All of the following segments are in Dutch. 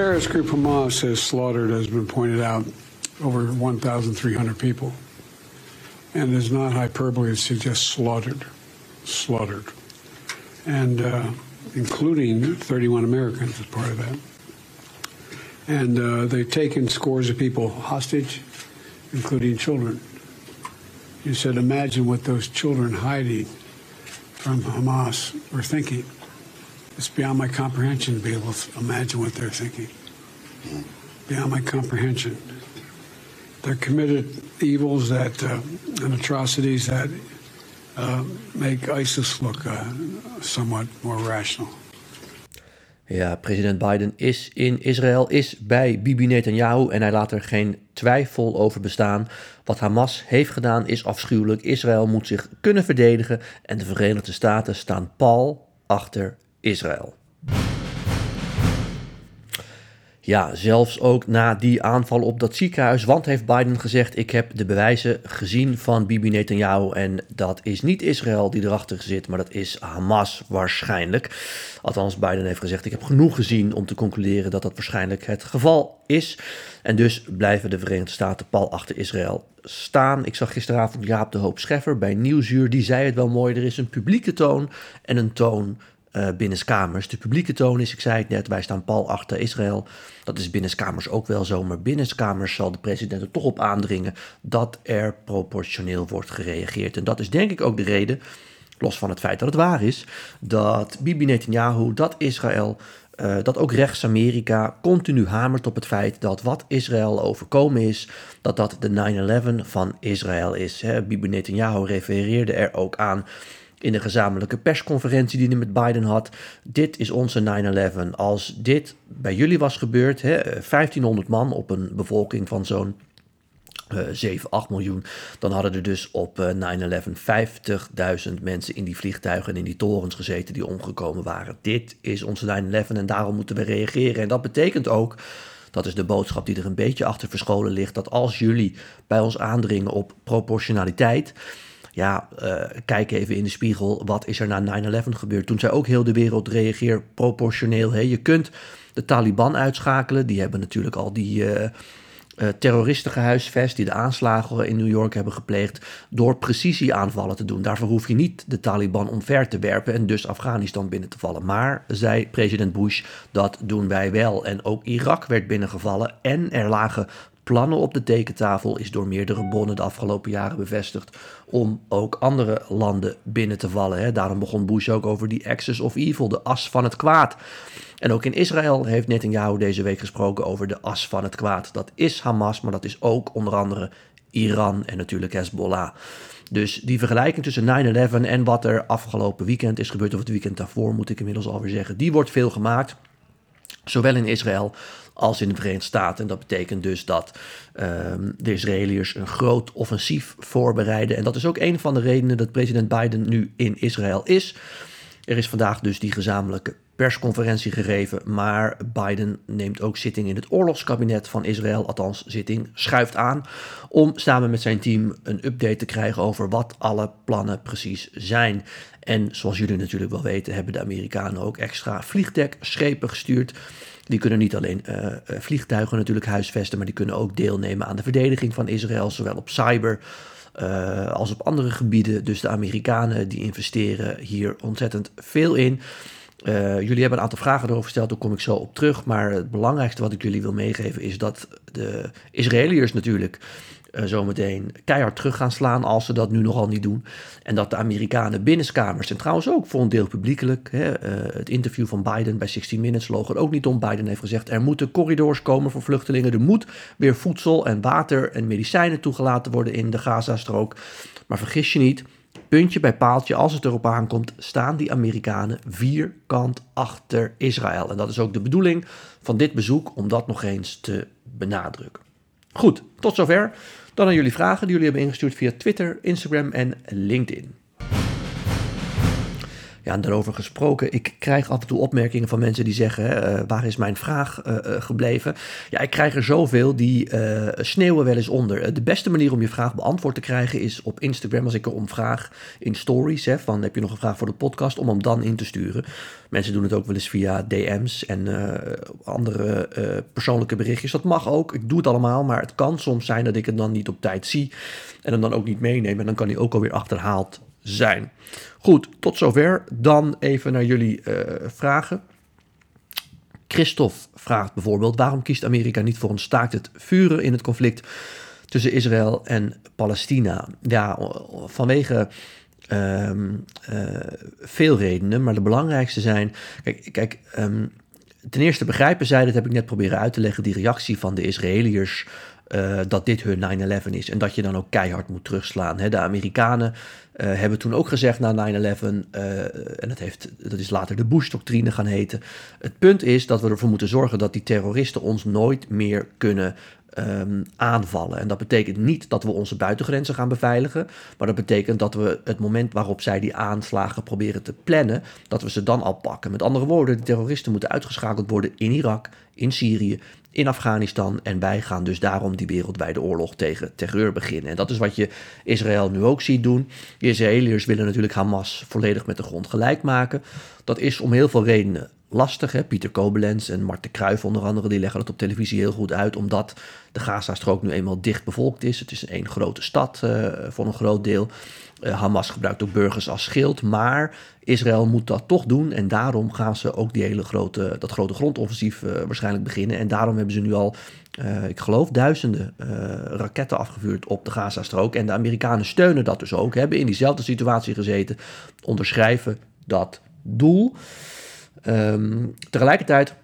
terrorist group Hamas has slaughtered, as has been pointed out, over 1,300 people. And it is not hyperbole to suggest slaughtered. Slaughtered. And uh, including 31 Americans as part of that. And uh, they've taken scores of people hostage, including children. You said, imagine what those children hiding from Hamas were thinking. It's beyond my comprehension to be able to imagine what they're thinking. Beyond my comprehension. They're committed evils that uh, and atrocities that uh, make ISIS look uh, somewhat more rational. Ja, president Biden is in Israël, is bij Bibi Netanyahu en hij laat er geen twijfel over bestaan. Wat Hamas heeft gedaan is afschuwelijk. Israël moet zich kunnen verdedigen en de Verenigde Staten staan pal achter Israël. Ja, zelfs ook na die aanval op dat ziekenhuis. Want heeft Biden gezegd: Ik heb de bewijzen gezien van Bibi Netanyahu. En dat is niet Israël die erachter zit, maar dat is Hamas waarschijnlijk. Althans, Biden heeft gezegd: Ik heb genoeg gezien om te concluderen dat dat waarschijnlijk het geval is. En dus blijven de Verenigde Staten pal achter Israël staan. Ik zag gisteravond Jaap de Hoop Scheffer bij Nieuwsuur. Die zei het wel mooi: er is een publieke toon en een toon uh, binnenskamers. De publieke toon is, ik zei het net, wij staan pal achter Israël. Dat is binnenskamers ook wel zo, maar binnenskamers zal de president er toch op aandringen dat er proportioneel wordt gereageerd. En dat is denk ik ook de reden, los van het feit dat het waar is, dat Bibi Netanyahu, dat Israël, uh, dat ook rechts-Amerika continu hamert op het feit dat wat Israël overkomen is, dat dat de 9-11 van Israël is. Hè. Bibi Netanyahu refereerde er ook aan in de gezamenlijke persconferentie die hij met Biden had. Dit is onze 9-11. Als dit bij jullie was gebeurd, hè, 1500 man op een bevolking van zo'n uh, 7, 8 miljoen, dan hadden er dus op uh, 9-11 50.000 mensen in die vliegtuigen en in die torens gezeten die omgekomen waren. Dit is onze 9-11 en daarom moeten we reageren. En dat betekent ook dat is de boodschap die er een beetje achter verscholen ligt. Dat als jullie bij ons aandringen op proportionaliteit, ja, uh, kijk even in de spiegel, wat is er na 9-11 gebeurd? Toen zei ook heel de wereld reageer proportioneel. Hè? Je kunt de Taliban uitschakelen, die hebben natuurlijk al die uh, uh, terroristen gehuisvest, die de aanslagen in New York hebben gepleegd, door precisieaanvallen te doen. Daarvoor hoef je niet de Taliban omver te werpen en dus Afghanistan binnen te vallen. Maar, zei president Bush, dat doen wij wel. En ook Irak werd binnengevallen en er lagen plannen op de tekentafel is door meerdere bronnen de afgelopen jaren bevestigd om ook andere landen binnen te vallen. Hè. Daarom begon Bush ook over die axis of evil, de as van het kwaad. En ook in Israël heeft Netanyahu deze week gesproken over de as van het kwaad. Dat is Hamas, maar dat is ook onder andere Iran en natuurlijk Hezbollah. Dus die vergelijking tussen 9-11 en wat er afgelopen weekend is gebeurd, of het weekend daarvoor moet ik inmiddels alweer zeggen, die wordt veel gemaakt. Zowel in Israël als in de Verenigde Staten. En dat betekent dus dat um, de Israëliërs een groot offensief voorbereiden. En dat is ook een van de redenen dat president Biden nu in Israël is. Er is vandaag dus die gezamenlijke persconferentie gegeven, maar Biden neemt ook zitting in het oorlogskabinet van Israël, althans zitting schuift aan, om samen met zijn team een update te krijgen over wat alle plannen precies zijn. En zoals jullie natuurlijk wel weten, hebben de Amerikanen ook extra vliegdekschepen gestuurd die kunnen niet alleen uh, vliegtuigen natuurlijk huisvesten, maar die kunnen ook deelnemen aan de verdediging van Israël, zowel op cyber uh, als op andere gebieden. Dus de Amerikanen die investeren hier ontzettend veel in. Uh, jullie hebben een aantal vragen erover gesteld, daar kom ik zo op terug. Maar het belangrijkste wat ik jullie wil meegeven is dat de Israëliërs natuurlijk uh, zometeen keihard terug gaan slaan als ze dat nu nogal niet doen. En dat de Amerikanen binnenskamers, en trouwens ook voor een deel publiekelijk, hè, uh, het interview van Biden bij 60 Minutes loog er ook niet om. Biden heeft gezegd, er moeten corridors komen voor vluchtelingen. Er moet weer voedsel en water en medicijnen toegelaten worden in de Gazastrook. Maar vergis je niet, puntje bij paaltje, als het erop aankomt, staan die Amerikanen vierkant achter Israël. En dat is ook de bedoeling van dit bezoek, om dat nog eens te benadrukken. Goed, tot zover. Dan aan jullie vragen die jullie hebben ingestuurd via Twitter, Instagram en LinkedIn. Daarover gesproken, ik krijg af en toe opmerkingen van mensen die zeggen: uh, waar is mijn vraag uh, gebleven? Ja, ik krijg er zoveel die sneeuwen wel eens onder. de beste manier om je vraag beantwoord te krijgen is op Instagram, als ik erom vraag in stories: hè, van heb je nog een vraag voor de podcast, om hem dan in te sturen. Mensen doen het ook wel eens via DM's en andere persoonlijke berichtjes. Dat mag ook. Ik doe het allemaal, maar het kan soms zijn dat ik het dan niet op tijd zie en hem dan ook niet meeneem. En dan kan hij ook alweer achterhaald zijn. Goed, tot zover. Dan even naar jullie uh, vragen. Christophe vraagt bijvoorbeeld: waarom kiest Amerika niet voor een staakt het vuren in het conflict tussen Israël en Palestina? Ja, vanwege um, uh, veel redenen, maar de belangrijkste zijn. Kijk, kijk um, ten eerste begrijpen zij, dat heb ik net proberen uit te leggen, die reactie van de Israëliërs uh, dat dit hun 9-11 is en dat je dan ook keihard moet terugslaan. Hè. De Amerikanen uh, hebben toen ook gezegd na 9-11, uh, en dat, heeft, dat is later de Bush-doctrine gaan heten. Het punt is dat we ervoor moeten zorgen dat die terroristen ons nooit meer kunnen um, aanvallen. En dat betekent niet dat we onze buitengrenzen gaan beveiligen, maar dat betekent dat we het moment waarop zij die aanslagen proberen te plannen, dat we ze dan al pakken. Met andere woorden, de terroristen moeten uitgeschakeld worden in Irak, in Syrië, in Afghanistan. En wij gaan dus daarom die wereldwijde oorlog tegen terreur beginnen. En dat is wat je Israël nu ook ziet doen. De Israëliërs willen natuurlijk Hamas volledig met de grond gelijk maken. Dat is om heel veel redenen lastig. Hè? Pieter Koblenz en Marten Kruijf onder andere, die leggen dat op televisie heel goed uit, omdat de Gazastrook nu eenmaal dicht bevolkt is. Het is één grote stad uh, voor een groot deel. Uh, Hamas gebruikt ook burgers als schild, maar Israël moet dat toch doen en daarom gaan ze ook die hele grote, dat grote grondoffensief uh, waarschijnlijk beginnen. En daarom hebben ze nu al, ik geloof, duizenden raketten afgevuurd op de Gazastrook. En de Amerikanen steunen dat dus ook, hebben in diezelfde situatie gezeten, onderschrijven dat doel. Um, tegelijkertijd,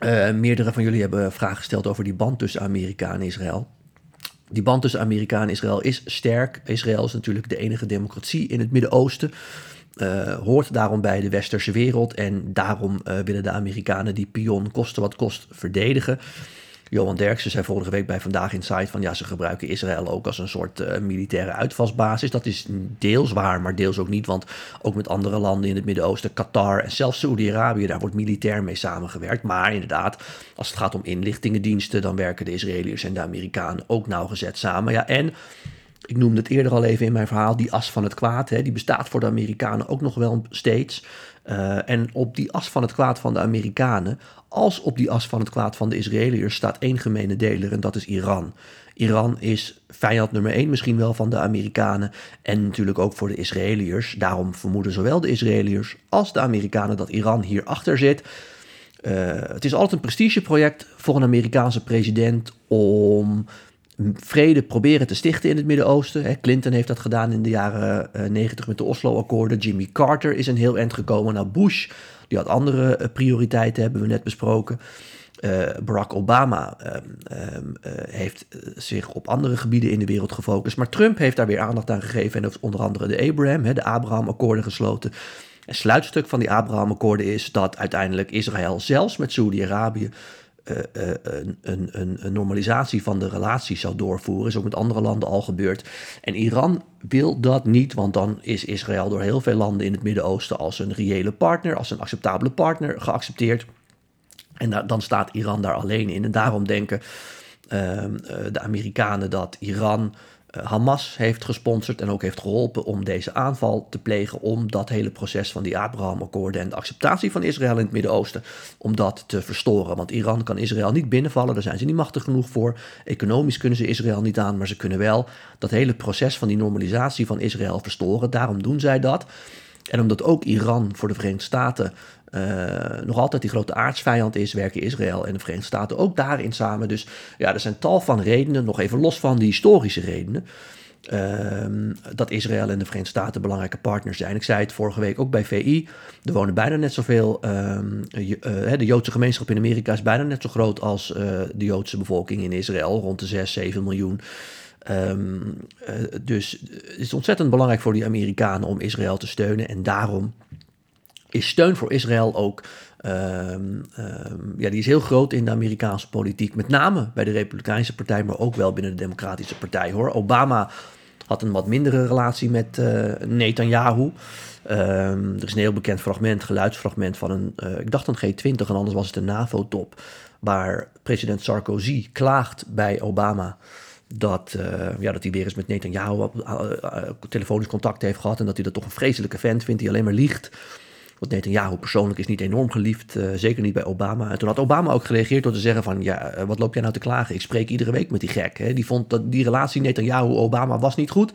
uh, meerdere van jullie hebben vragen gesteld over die band tussen Amerika en Israël. Die band tussen Amerika en Israël is sterk. Israël is natuurlijk de enige democratie in het Midden-Oosten. Uh, hoort daarom bij de westerse wereld. En daarom uh, willen de Amerikanen die pion kosten wat kost verdedigen. Johan Derksen zei vorige week bij Vandaag in Site van ja, ze gebruiken Israël ook als een soort uh, militaire uitvalsbasis. Dat is deels waar, maar deels ook niet, want ook met andere landen in het Midden-Oosten, Qatar en zelfs Saoedi-Arabië, daar wordt militair mee samengewerkt. Maar inderdaad, als het gaat om inlichtingendiensten, dan werken de Israëliërs en de Amerikanen ook nauwgezet samen. Ja, en ik noemde het eerder al even in mijn verhaal, die as van het kwaad, hè, die bestaat voor de Amerikanen ook nog wel steeds. Uh, en op die as van het kwaad van de Amerikanen, als op die as van het kwaad van de Israëliërs, staat één gemene deler en dat is Iran. Iran is vijand nummer één misschien wel van de Amerikanen en natuurlijk ook voor de Israëliërs. Daarom vermoeden zowel de Israëliërs als de Amerikanen dat Iran hierachter zit. Uh, het is altijd een prestigeproject voor een Amerikaanse president om vrede proberen te stichten in het Midden-Oosten. Clinton heeft dat gedaan in de jaren uh, 90 met de Oslo-akkoorden. Jimmy Carter is een heel eind gekomen. Nou, Bush, die had andere uh, prioriteiten, hebben we net besproken. Uh, Barack Obama heeft zich op andere gebieden in de wereld gefocust. Maar Trump heeft daar weer aandacht aan gegeven. En heeft onder andere de Abraham, de Abraham-akkoorden gesloten. Een sluitstuk van die Abraham-akkoorden is dat uiteindelijk Israël zelfs met Saoedi-Arabië uh, uh, een, een, een, normalisatie van de relatie zou doorvoeren. Is ook met andere landen al gebeurd. En Iran wil dat niet, want dan is Israël door heel veel landen in het Midden-Oosten als een reële partner, als een acceptabele partner geaccepteerd. En dan staat Iran daar alleen in. En daarom denken ehm, de Amerikanen dat Iran eh, Hamas heeft gesponsord en ook heeft geholpen om deze aanval te plegen, om dat hele proces van die Abraham-akkoorden en de acceptatie van Israël in het Midden-Oosten, om dat te verstoren. Want Iran kan Israël niet binnenvallen, daar zijn ze niet machtig genoeg voor. Economisch kunnen ze Israël niet aan, maar ze kunnen wel dat hele proces van die normalisatie van Israël verstoren. Daarom doen zij dat. En omdat ook Iran voor de Verenigde Staten uh, nog altijd die grote aardsvijand is, werken Israël en de Verenigde Staten ook daarin samen. Dus ja, er zijn tal van redenen, nog even los van die historische redenen. Uh, dat Israël en de Verenigde Staten belangrijke partners zijn. Ik zei het vorige week ook bij VI. Er wonen bijna net zoveel. Uh, de Joodse gemeenschap in Amerika is bijna net zo groot als uh, de Joodse bevolking in Israël, rond de 6, 7 miljoen. Um, dus het is ontzettend belangrijk voor die Amerikanen om Israël te steunen. En daarom is steun voor Israël ook. Um, um, ja, die is heel groot in de Amerikaanse politiek. Met name bij de Republikeinse Partij, maar ook wel binnen de Democratische Partij hoor. Obama had een wat mindere relatie met uh, Netanyahu. Um, er is een heel bekend fragment, geluidsfragment van een, uh, ik dacht een G20 en anders was het een NAVO-top, waar president Sarkozy klaagt bij Obama dat, uh, ja, dat hij weer eens met Netanyahu telefonisch contact heeft gehad en dat hij dat toch een vreselijke vent vindt die alleen maar liegt. Want Netanyahu persoonlijk is niet enorm geliefd, uh, zeker niet bij Obama. En toen had Obama ook gereageerd door te zeggen van... ja, wat loop jij nou te klagen? Ik spreek iedere week met die gek. Hè? Die vond dat die relatie Netanyahu-Obama was niet goed.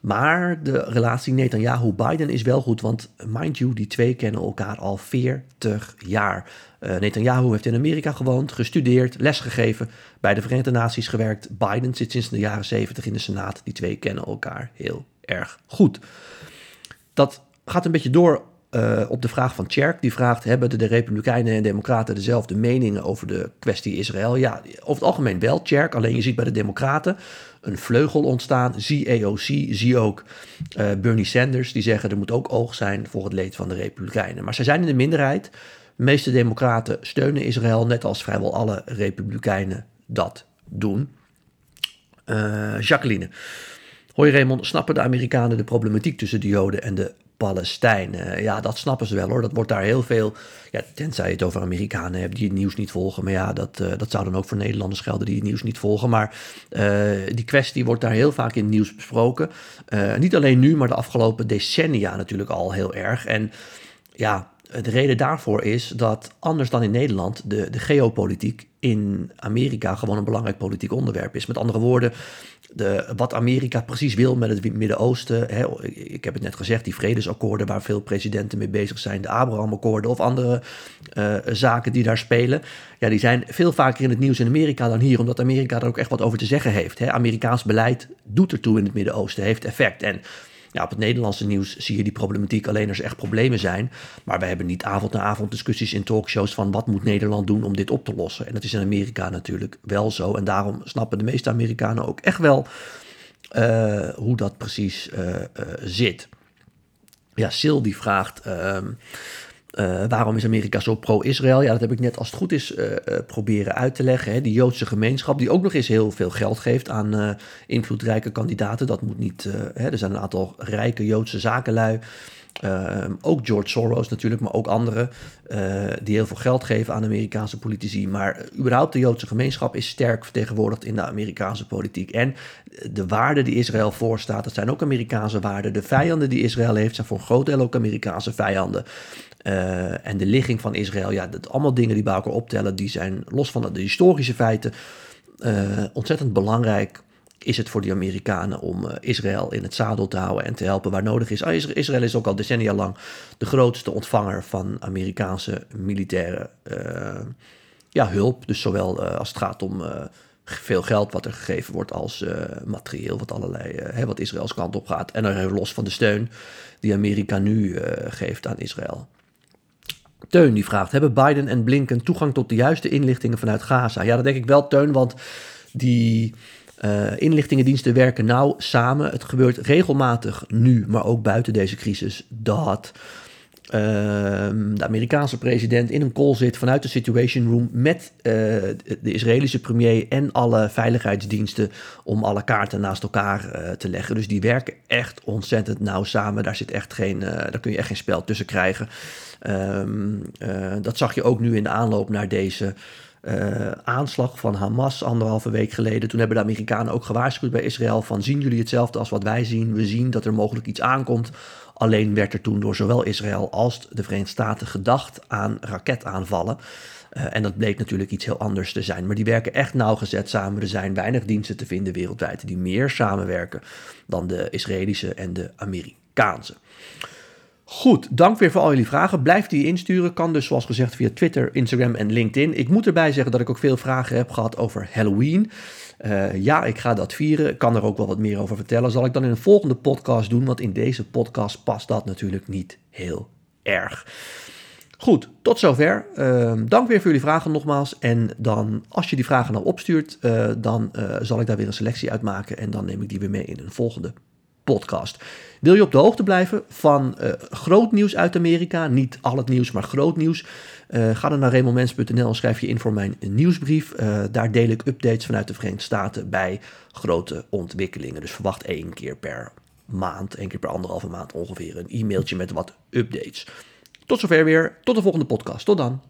Maar de relatie Netanyahu-Biden is wel goed, want mind you, die twee kennen elkaar al 40 jaar. Uh, Netanyahu heeft in Amerika gewoond, gestudeerd, lesgegeven, bij de Verenigde Naties gewerkt. Biden zit sinds de jaren 70 in de Senaat. Die twee kennen elkaar heel erg goed. Dat gaat een beetje door uh, op de vraag van Tjerk. Die vraagt: hebben de, Republikeinen en Democraten dezelfde meningen over de kwestie Israël? Ja, over het algemeen wel, Tjerk. Alleen je ziet bij de Democraten een vleugel ontstaan. Zie AOC, zie ook uh, Bernie Sanders. Die zeggen er moet ook oog zijn voor het leed van de Republikeinen. Maar zij zijn in de minderheid. De meeste Democraten steunen Israël, net als vrijwel alle Republikeinen dat doen. Uh, Jacqueline. Hoi Raymond, snappen de Amerikanen de problematiek tussen de Joden en de Palestijnen. Ja, dat snappen ze wel hoor. Dat wordt daar heel veel. Ja, tenzij je het over Amerikanen hebt die het nieuws niet volgen. Maar ja, dat, uh, dat zou dan ook voor Nederlanders gelden die het nieuws niet volgen. Maar uh, die kwestie wordt daar heel vaak in het nieuws besproken. Uh, niet alleen nu, maar de afgelopen decennia natuurlijk al heel erg. En ja, de reden daarvoor is dat anders dan in Nederland de, de geopolitiek in Amerika gewoon een belangrijk politiek onderwerp is. Met andere woorden, de, wat Amerika precies wil met het Midden-Oosten. Ik heb het net gezegd, die vredesakkoorden waar veel presidenten mee bezig zijn, de Abraham-akkoorden of andere uh, zaken die daar spelen. Ja, die zijn veel vaker in het nieuws in Amerika dan hier, omdat Amerika er ook echt wat over te zeggen heeft. Hè. Amerikaans beleid doet ertoe in het Midden-Oosten, heeft effect. En ja, op het Nederlandse nieuws zie je die problematiek alleen als er echt problemen zijn. Maar wij hebben niet avond na avond discussies in talkshows van wat moet Nederland doen om dit op te lossen. En dat is in Amerika natuurlijk wel zo. En daarom snappen de meeste Amerikanen ook echt wel uh, hoe dat precies uh, uh, zit. Ja, Sil die vraagt. Uh, waarom is Amerika zo pro-Israël? Ja, dat heb ik net als het goed is proberen uit te leggen. Hè. Die Joodse gemeenschap, die ook nog eens heel veel geld geeft aan invloedrijke kandidaten. Dat moet niet. Hè. Er zijn een aantal rijke Joodse zakenlui. Ook George Soros natuurlijk, maar ook anderen die heel veel geld geven aan Amerikaanse politici. Maar überhaupt de Joodse gemeenschap is sterk vertegenwoordigd in de Amerikaanse politiek. En de waarden die Israël voorstaat, dat zijn ook Amerikaanse waarden. De vijanden die Israël heeft, zijn voor een groot deel ook Amerikaanse vijanden. Uh, en de ligging van Israël, ja, dat allemaal dingen die bij elkaar optellen, die zijn los van de historische feiten ontzettend belangrijk is het voor die Amerikanen om uh, Israël in het zadel te houden en te helpen waar nodig is. Ah, Israël is ook al decennia lang de grootste ontvanger van Amerikaanse militaire uh, ja, hulp. Dus zowel uh, als het gaat om veel geld wat er gegeven wordt als materieel wat, allerlei, hè, wat Israëls kant op gaat. En dan los van de steun die Amerika nu geeft aan Israël. Teun die vraagt, hebben Biden en Blinken toegang tot de juiste inlichtingen vanuit Gaza? Ja, dat denk ik wel, Teun, want die... Uh, inlichtingendiensten werken nauw samen. Het gebeurt regelmatig nu, maar ook buiten deze crisis, dat uh, de Amerikaanse president in een call zit vanuit de Situation Room met uh, de Israëlische premier en alle veiligheidsdiensten om alle kaarten naast elkaar te leggen. Dus die werken echt ontzettend nauw samen. Daar, zit echt geen, daar kun je echt geen spel tussen krijgen. Um, dat zag je ook nu in de aanloop naar deze aanslag van Hamas anderhalve week geleden. Toen hebben de Amerikanen ook gewaarschuwd bij Israël van zien jullie hetzelfde als wat wij zien. We zien dat er mogelijk iets aankomt. Alleen werd er toen door zowel Israël als de Verenigde Staten gedacht aan raketaanvallen. Uh, en dat bleek natuurlijk iets heel anders te zijn. Maar die werken echt nauwgezet samen. Er zijn weinig diensten te vinden wereldwijd die meer samenwerken dan de Israëlische en de Amerikaanse. Goed, dank weer voor al jullie vragen. Blijf die insturen. Kan dus zoals gezegd via Twitter, Instagram en LinkedIn. Ik moet erbij zeggen dat ik ook veel vragen heb gehad over Halloween. Uh, ja, ik ga dat vieren. Ik kan er ook wel wat meer over vertellen. Zal ik dan in een volgende podcast doen, want in deze podcast past dat natuurlijk niet heel erg. Goed, tot zover. Uh, dank weer voor jullie vragen nogmaals. En dan, als je die vragen nou opstuurt, uh, dan zal ik daar weer een selectie uit maken. En dan neem ik die weer mee in een volgende podcast. Wil je op de hoogte blijven van uh, groot nieuws uit Amerika? Niet al het nieuws, maar groot nieuws. Uh, ga dan naar remonmens.nl en schrijf je in voor mijn nieuwsbrief. Uh, daar deel ik updates vanuit de Verenigde Staten bij grote ontwikkelingen. Dus verwacht één keer per maand, één keer per anderhalve maand ongeveer, een e-mailtje met wat updates. Tot zover weer. Tot de volgende podcast. Tot dan.